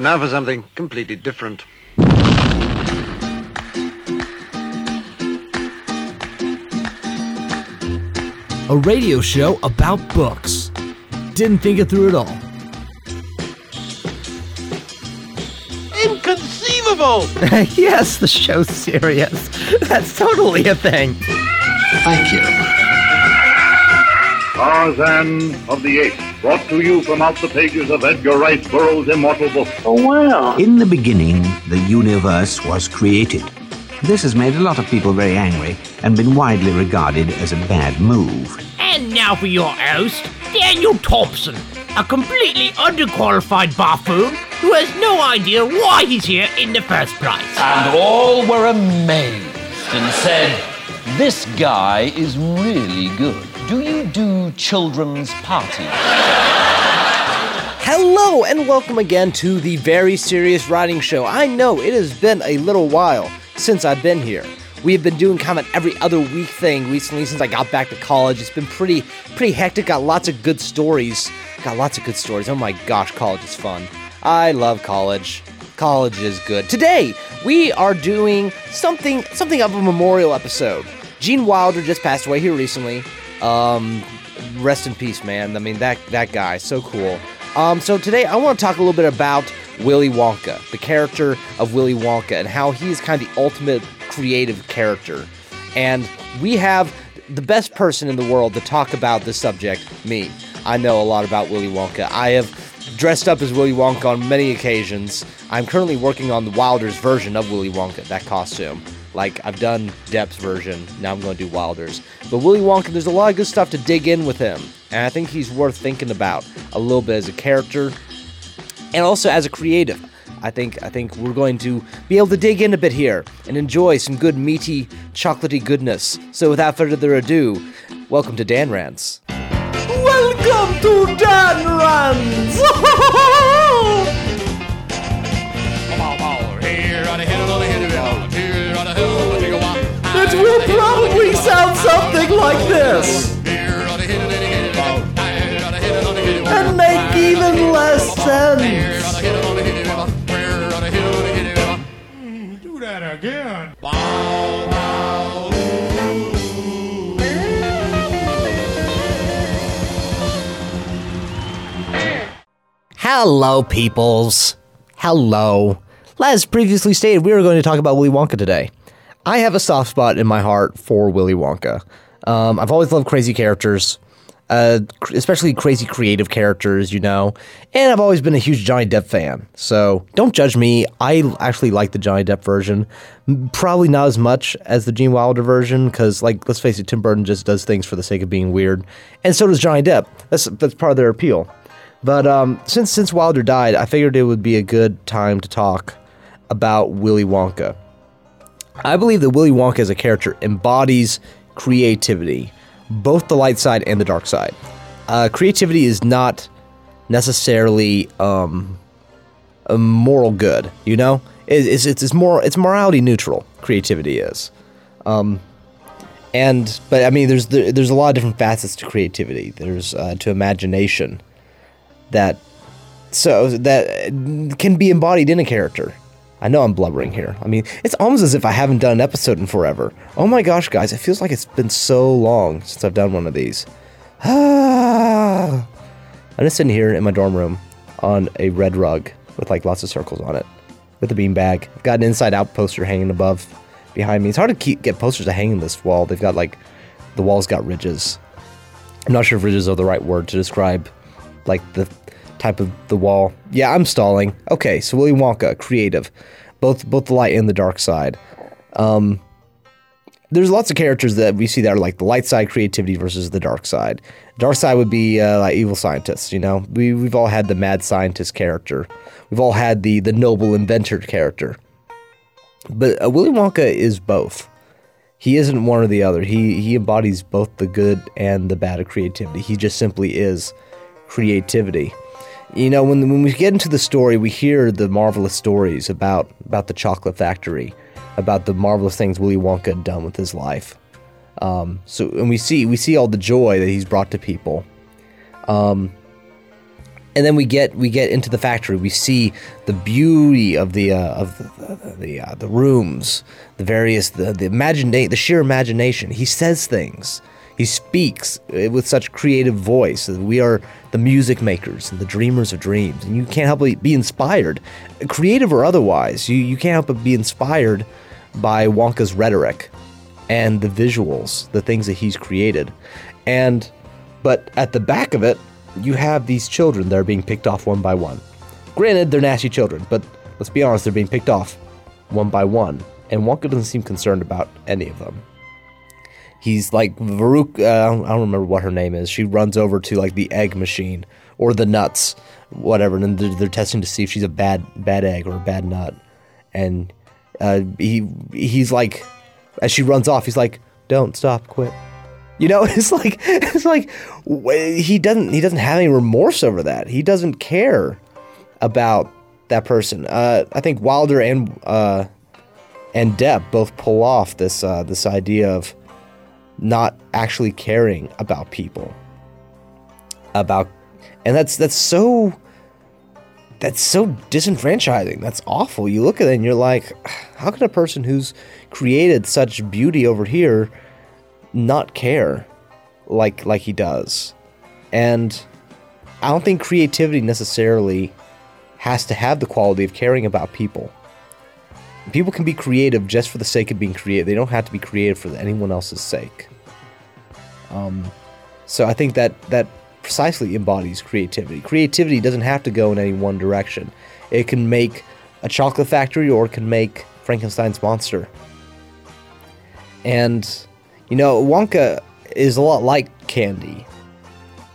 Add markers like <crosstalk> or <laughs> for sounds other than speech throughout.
And now for something completely different. A radio show about books. Didn't think it through at all. Inconceivable! <laughs> yes, the show's serious. That's totally a thing. Thank you. Tarzan of the Apes, brought to you from out the pages of Edgar Rice Burroughs' immortal book. Oh, wow. In the beginning, the universe was created. This has made a lot of people very angry and been widely regarded as a bad move. And now for your host, Daniel Thompson, a completely underqualified buffoon who has no idea why he's here in the first place. And all were amazed and said, This guy is really good. Do you do children's parties? Hello, and welcome again to the Very Serious Writing Show. I know it has been a little while since I've been here. We have been doing kind of every other week thing recently since I got back to college. It's been pretty pretty hectic. Got lots of good stories. Got lots of good stories. Oh my gosh, college is fun. I love college. College is good. Today we are doing something something of a memorial episode. Gene Wilder just passed away here recently. Um, rest in peace, man. I mean that that guy, so cool. Um, so today I want to talk a little bit about Willy Wonka, the character of Willy Wonka, and how he is kind of the ultimate creative character. And we have the best person in the world to talk about this subject, me. I know a lot about Willy Wonka. I have dressed up as Willy Wonka on many occasions. I'm currently working on the Wilder's version of Willy Wonka, that costume. Like, I've done Depp's version, now I'm going to do Wilder's. But Willy Wonka, there's a lot of good stuff to dig in with him. And I think he's worth thinking about a little bit as a character and also as a creative. I think I think we're going to be able to dig in a bit here and enjoy some good meaty, chocolatey goodness. So without further ado, welcome to Dan Rants. Welcome to Dan Rants! <laughs> probably sound something like this. And make even less sense. Do that again. Hello, peoples. Hello. As previously stated, we are going to talk about Willy Wonka today. I have a soft spot in my heart for Willy Wonka. Um, I've always loved crazy characters, uh, especially crazy creative characters, you know. And I've always been a huge Johnny Depp fan. So don't judge me. I actually like the Johnny Depp version. Probably not as much as the Gene Wilder version, because, like, let's face it, Tim Burton just does things for the sake of being weird, and so does Johnny Depp. That's that's part of their appeal. But um, since since Wilder died, I figured it would be a good time to talk about Willy Wonka. I believe that Willy Wonka as a character embodies creativity, both the light side and the dark side. Uh, creativity is not necessarily um, a moral good, you know. It- It's, it's it's it's morality neutral. Creativity is, um, and but I mean, there's there, there's a lot of different facets to creativity. There's uh, to imagination that so that can be embodied in a character. I know I'm blubbering here. I mean, it's almost as if I haven't done an episode in forever. Oh my gosh, guys, it feels like it's been so long since I've done one of these. Ah. <sighs> I'm just sitting here in my dorm room on a red rug with like lots of circles on it, with a beanbag. I've got an Inside Out poster hanging above behind me. It's hard to keep get posters to hang in this wall. They've got like the walls got ridges. I'm not sure if ridges are the right word to describe like the type of the wall. Yeah, I'm stalling. Okay, so Willy Wonka, creative, both both the light and the dark side. Um, there's lots of characters that we see that are like the light side creativity versus the dark side. Dark side would be uh, like evil scientists. You know, we we've all had the mad scientist character. We've all had the the noble inventor character. But uh, Willy Wonka is both. He isn't one or the other. He he embodies both the good and the bad of creativity. He just simply is creativity. You know, when when we get into the story, we hear the marvelous stories about about the chocolate factory, about the marvelous things Willy Wonka had done with his life. Um, so, and we see we see all the joy that he's brought to people. Um, and then we get we get into the factory. We see the beauty of the uh, of the the, uh, the rooms, the various the the imagination, the sheer imagination. He says things. He speaks uh, with such creative voice. We are the music makers and the dreamers of dreams, and you can't help but be inspired, creative or otherwise. You you can't help but be inspired by Wonka's rhetoric and the visuals, the things that he's created, and but at the back of it, you have these children that are being picked off one by one. Granted, they're nasty children, but let's be honest, they're being picked off one by one, and Wonka doesn't seem concerned about any of them. He's like Varuk. Uh, I don't remember what her name is. She runs over to like the egg machine or the nuts, whatever, and they're, they're testing to see if she's a bad bad egg or a bad nut. And uh, he he's like, as she runs off, he's like, "Don't stop, quit." You know, <laughs> it's like it's like he doesn't he doesn't have any remorse over that. He doesn't care about that person. Uh, I think Wilder and uh, and Depp both pull off this uh, this idea of not actually caring about people. About and that's that's so that's so disenfranchising. That's awful. You look at it and you're like, how can a person who's created such beauty over here not care like like he does? And I don't think creativity necessarily has to have the quality of caring about people. People can be creative just for the sake of being creative. They don't have to be creative for anyone else's sake. Um, so I think that that precisely embodies creativity. Creativity doesn't have to go in any one direction. It can make a chocolate factory or it can make Frankenstein's monster. And you know, Wonka is a lot like candy.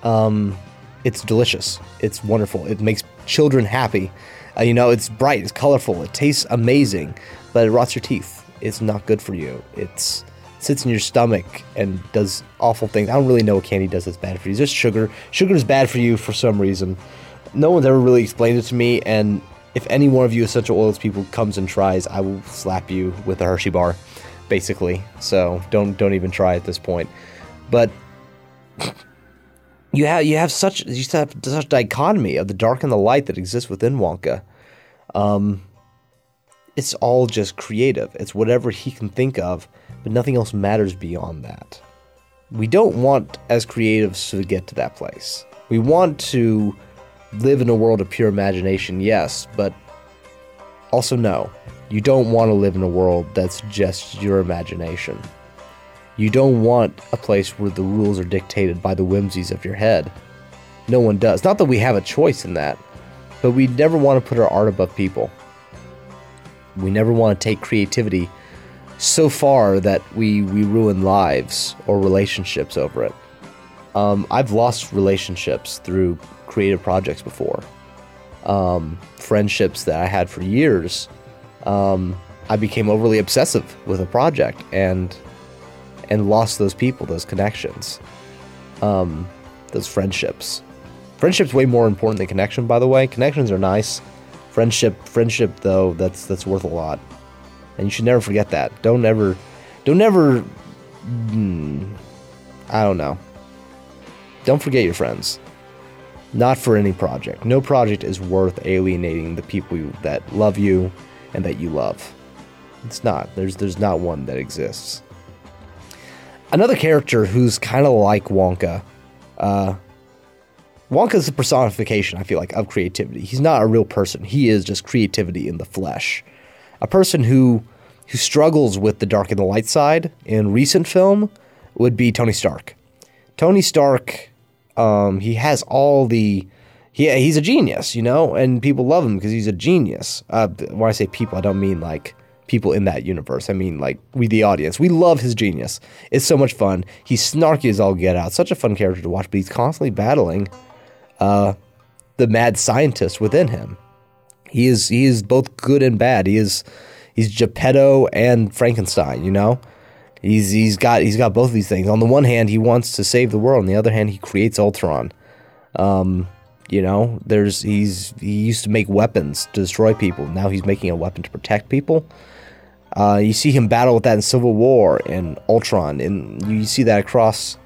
Um, it's delicious. It's wonderful. It makes children happy. Uh, you know, it's bright, it's colorful, it tastes amazing, but it rots your teeth. It's not good for you. It's sits in your stomach and does awful things. I don't really know what candy does that's bad for you. It's just sugar. Sugar is bad for you for some reason. No one's ever really explained it to me, and if any one of you essential oils people comes and tries, I will slap you with a Hershey bar, basically. So don't don't even try at this point. But you have you have such you have such dichotomy of the dark and the light that exists within Wonka. Um, it's all just creative. It's whatever he can think of, but nothing else matters beyond that. We don't want as creatives to get to that place. We want to live in a world of pure imagination, yes, but also no. You don't want to live in a world that's just your imagination. You don't want a place where the rules are dictated by the whimsies of your head. No one does. Not that we have a choice in that, but we never want to put our art above people. We never want to take creativity so far that we, we ruin lives or relationships over it. Um, I've lost relationships through creative projects before. Um, friendships that I had for years, um, I became overly obsessive with a project and and lost those people, those connections, um, those friendships. Friendship's way more important than connection, by the way. Connections are nice. Friendship, friendship though, that's that's worth a lot, and you should never forget that. Don't ever, don't ever. Hmm, I don't know. Don't forget your friends. Not for any project. No project is worth alienating the people you, that love you and that you love. It's not. There's there's not one that exists another character who's kind of like Wonka. Uh, Wonka's a personification, I feel like, of creativity. He's not a real person. He is just creativity in the flesh. A person who who struggles with the dark and the light side in recent film would be Tony Stark. Tony Stark, um, he has all the he, he's a genius, you know, and people love him because he's a genius. Uh, when I say people, I don't mean like people in that universe. I mean, like, we, the audience, we love his genius. It's so much fun. He's snarky as all get out. Such a fun character to watch, but he's constantly battling uh, the mad scientist within him. He is he is both good and bad. He is he's Geppetto and Frankenstein. You know, he's he's got he's got both of these things. On the one hand, he wants to save the world. On the other hand, he creates Ultron. Um, you know, there's he's he used to make weapons to destroy people. Now he's making a weapon to protect people. Uh, you see him battle with that in Civil War and Ultron, and you see that across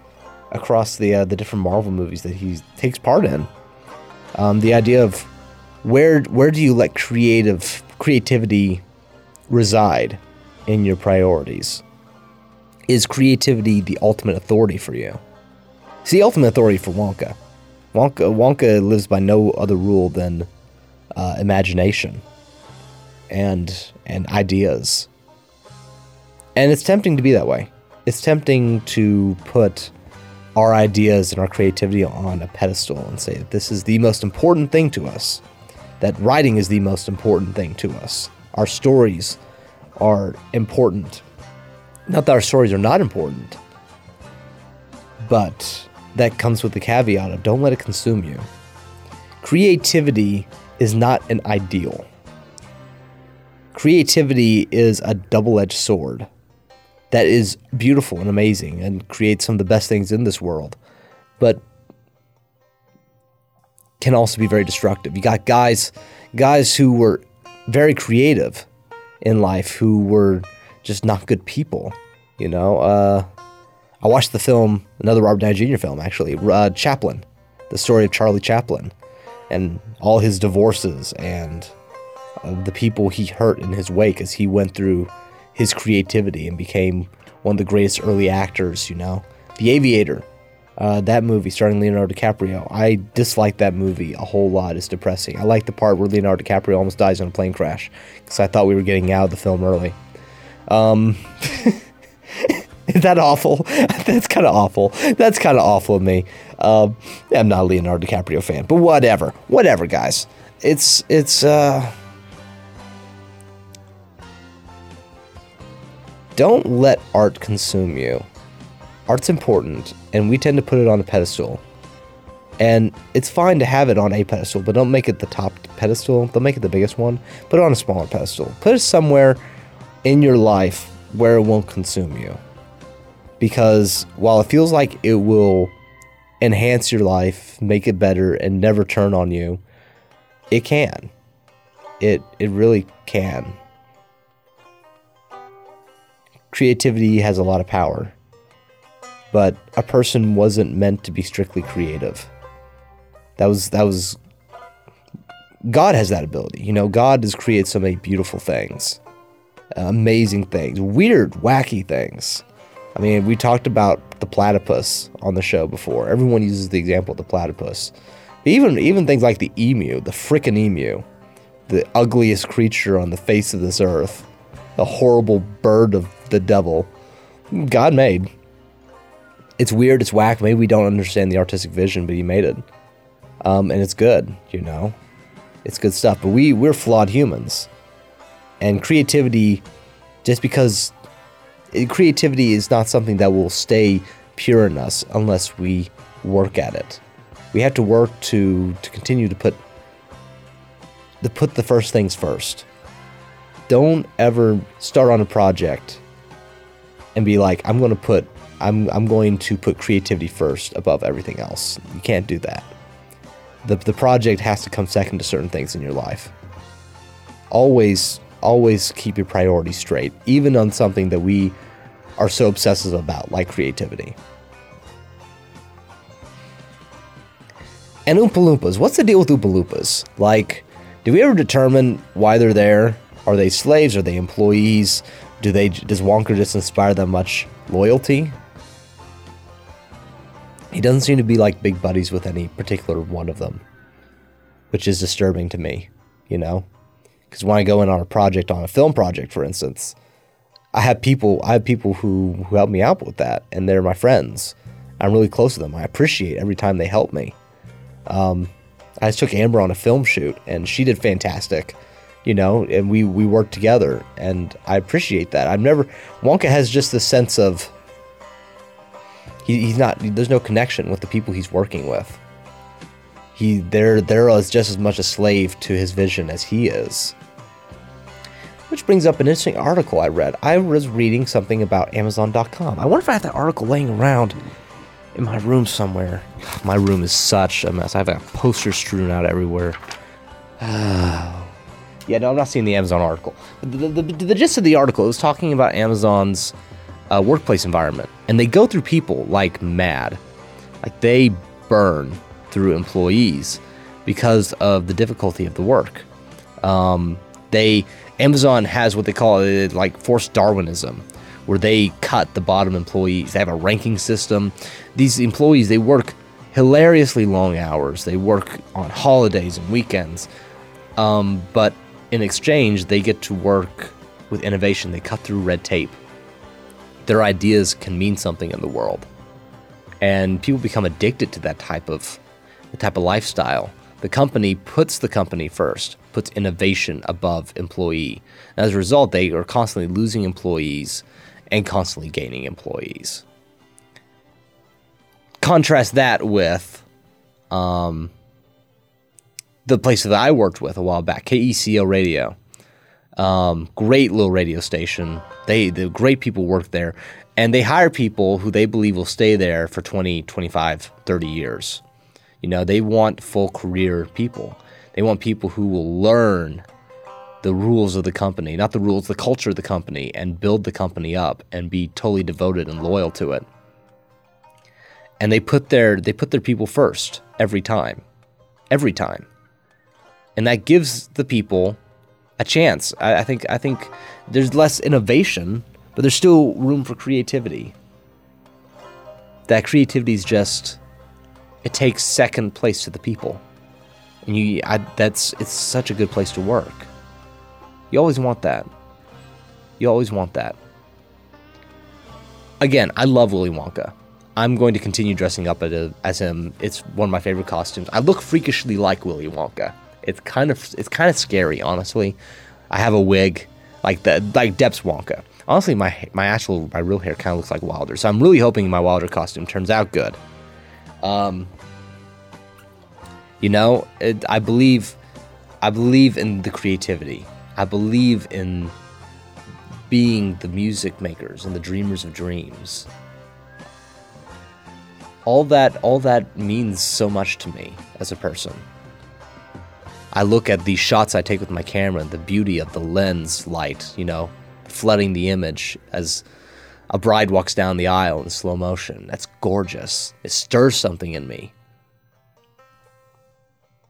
across the uh, the different Marvel movies that he takes part in. Um, the idea of where where do you let creative creativity reside in your priorities? Is creativity the ultimate authority for you? It's the ultimate authority for Wonka. Wonka Wonka lives by no other rule than uh, imagination and and ideas. And it's tempting to be that way. It's tempting to put our ideas and our creativity on a pedestal and say that this is the most important thing to us. That writing is the most important thing to us. Our stories are important. Not that our stories are not important, but that comes with the caveat of don't let it consume you. Creativity is not an ideal. Creativity is a double edged sword that is beautiful and amazing and creates some of the best things in this world, but can also be very destructive. You got guys, guys who were very creative in life who were just not good people. You know, uh, I watched the film, another Robert Downey Jr. film actually, uh, Chaplin, the story of Charlie Chaplin, and all his divorces and uh, the people he hurt in his wake as he went through his creativity and became one of the greatest early actors. You know, The Aviator, uh, that movie starring Leonardo DiCaprio. I dislike that movie a whole lot. It's depressing. I like the part where Leonardo DiCaprio almost dies in a plane crash because I thought we were getting out of the film early. Um, <laughs> is <laughs> that awful? <laughs> That's kind of awful. That's kind of awful of me. Um, I'm not a Leonardo DiCaprio fan, but whatever, whatever, guys. It's it's. uh Don't let art consume you. Art's important, and we tend to put it on a pedestal. And it's fine to have it on a pedestal, but don't make it the top pedestal. Don't make it the biggest one. Put it on a smaller pedestal. Put it somewhere in your life where it won't consume you. Because while it feels like it will enhance your life, make it better, and never turn on you, it can. It it really can. Creativity has a lot of power. But a person wasn't meant to be strictly creative. That was that was God has that ability. You know, God has created so many beautiful things. Amazing things, weird, wacky things. I mean, we talked about the platypus on the show before. Everyone uses the example of the platypus. Even even things like the emu, the frickin' emu, the ugliest creature on the face of this earth, the horrible bird of the devil. God made. It's weird, it's whack. Maybe we don't understand the artistic vision, but He made it, um, and it's good. You know, it's good stuff. But we we're flawed humans, and creativity, just because creativity is not something that will stay pure in us unless we work at it. We have to work to to continue to put to put the first things first. Don't ever start on a project and be like, I'm going to put I'm I'm going to put creativity first above everything else. You can't do that. The the project has to come second to certain things in your life. Always always keep your priorities straight, even on something that we are so obsessive about, like creativity. And Oompa Loompas, what's the deal with Oompa Loompas? Like, do we ever determine why they're there? Are they slaves? Are they employees? Do they does Wonka just inspire them much loyalty? He doesn't seem to be like big buddies with any particular one of them, which is disturbing to me, you know? Because when I go in on a project, on a film project, for instance, I have people, I have people who, who help me out with that, and they're my friends. I'm really close to them. I appreciate every time they help me. Um, I took Amber on a film shoot, and she did fantastic, you know, and we we worked together, and I appreciate that. I've never Wonka has just the sense of he, he's not. There's no connection with the people he's working with. He they're they're as just as much a slave to his vision as he is. Which brings up an interesting article I read. I was reading something about Amazon.com. I wonder if I have that article laying around in my room somewhere. <sighs> My room is such a mess. I have a poster strewn out everywhere. <sighs> yeah, no, I'm not seeing the Amazon article. The, the, the, the gist of the article was talking about Amazon's uh, workplace environment, and they go through people like mad. Like they burn through employees because of the difficulty of the work. Um, they Amazon has what they call it like forced Darwinism, where they cut the bottom employees. They have a ranking system. These employees they work hilariously long hours. They work on holidays and weekends, um, but in exchange they get to work with innovation. They cut through red tape. Their ideas can mean something in the world, and people become addicted to that type of the type of lifestyle. The company puts the company first, puts innovation above employee. And as a result, they are constantly losing employees and constantly gaining employees. Contrast that with um, the place that I worked with a while back, KECO Radio. Um, great little radio station. They the great people work there, and they hire people who they believe will stay there for 20, 25, 30 years. You know, they want full career people. They want people who will learn the rules of the company, not the rules, the culture of the company, and build the company up and be totally devoted and loyal to it. And they put their they put their people first every time. Every time. And that gives the people a chance. I, I think I think there's less innovation, but there's still room for creativity. That creativity is just it takes second place to the people, and you I, that's it's such a good place to work. You always want that. You always want that. Again, I love Willy Wonka. I'm going to continue dressing up as him. It's one of my favorite costumes. I look freakishly like Willy Wonka. It's kind of it's kind of scary, honestly. I have a wig like the like Depp's Wonka. Honestly, my my actual my real hair kind of looks like Wilder, so I'm really hoping my Wilder costume turns out good. Um, you know, it, I believe, I believe in the creativity. I believe in being the music makers and the dreamers of dreams. All that, all that means so much to me as a person. I look at these shots I take with my camera and the beauty of the lens light, you know, flooding the image as a bride walks down the aisle in slow motion. That's gorgeous. It stirs something in me.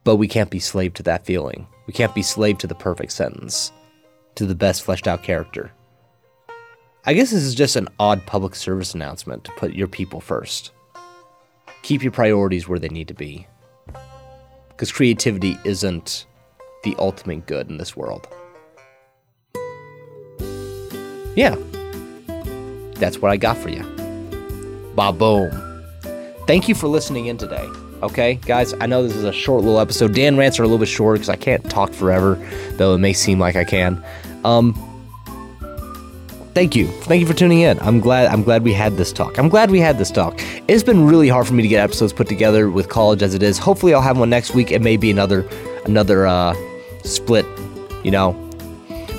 But we can't be slave to that feeling. We can't be slave to the perfect sentence, to the best fleshed out character. I guess this is just an odd public service announcement to put your people first. Keep your priorities where they need to be. Because creativity isn't the ultimate good in this world. Yeah, that's what I got for you. Ba boom. Thank you for listening in today. Okay, guys, I know this is a short little episode. Dan rants are a little bit short because I can't talk forever, though it may seem like I can. Um, thank you, thank you for tuning in. I'm glad. I'm glad we had this talk. I'm glad we had this talk. It's been really hard for me to get episodes put together with college as it is. Hopefully, I'll have one next week. It may be another another uh, split. You know,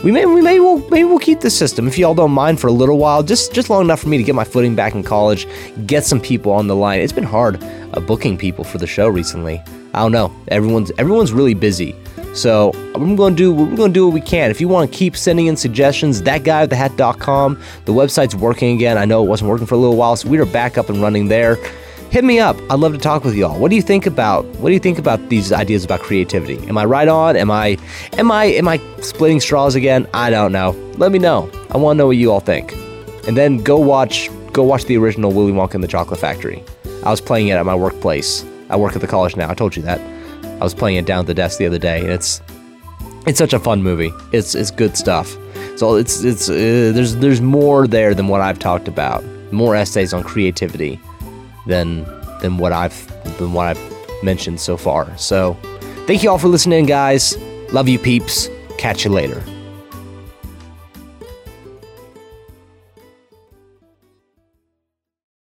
we may we may we'll, maybe we'll keep this system if y'all don't mind for a little while, just just long enough for me to get my footing back in college, get some people on the line. It's been hard uh, booking people for the show recently. I don't know. Everyone's everyone's really busy. So we're gonna do we're gonna do what we can. If you want to keep sending in suggestions, that guy with the hat.com, the website's working again. I know it wasn't working for a little while, so we are back up and running there hit me up. I'd love to talk with y'all. What do you think about what do you think about these ideas about creativity? Am I right on? Am I am I am I splitting straws again? I don't know. Let me know. I want to know what you all think. And then go watch go watch the original Willy Wonka and the Chocolate Factory. I was playing it at my workplace. I work at the college now. I told you that. I was playing it down at the desk the other day, it's it's such a fun movie. It's it's good stuff. So it's it's uh, there's there's more there than what I've talked about. More essays on creativity than than what I've than what I've mentioned so far. So, thank you all for listening, guys. Love you, peeps. Catch you later.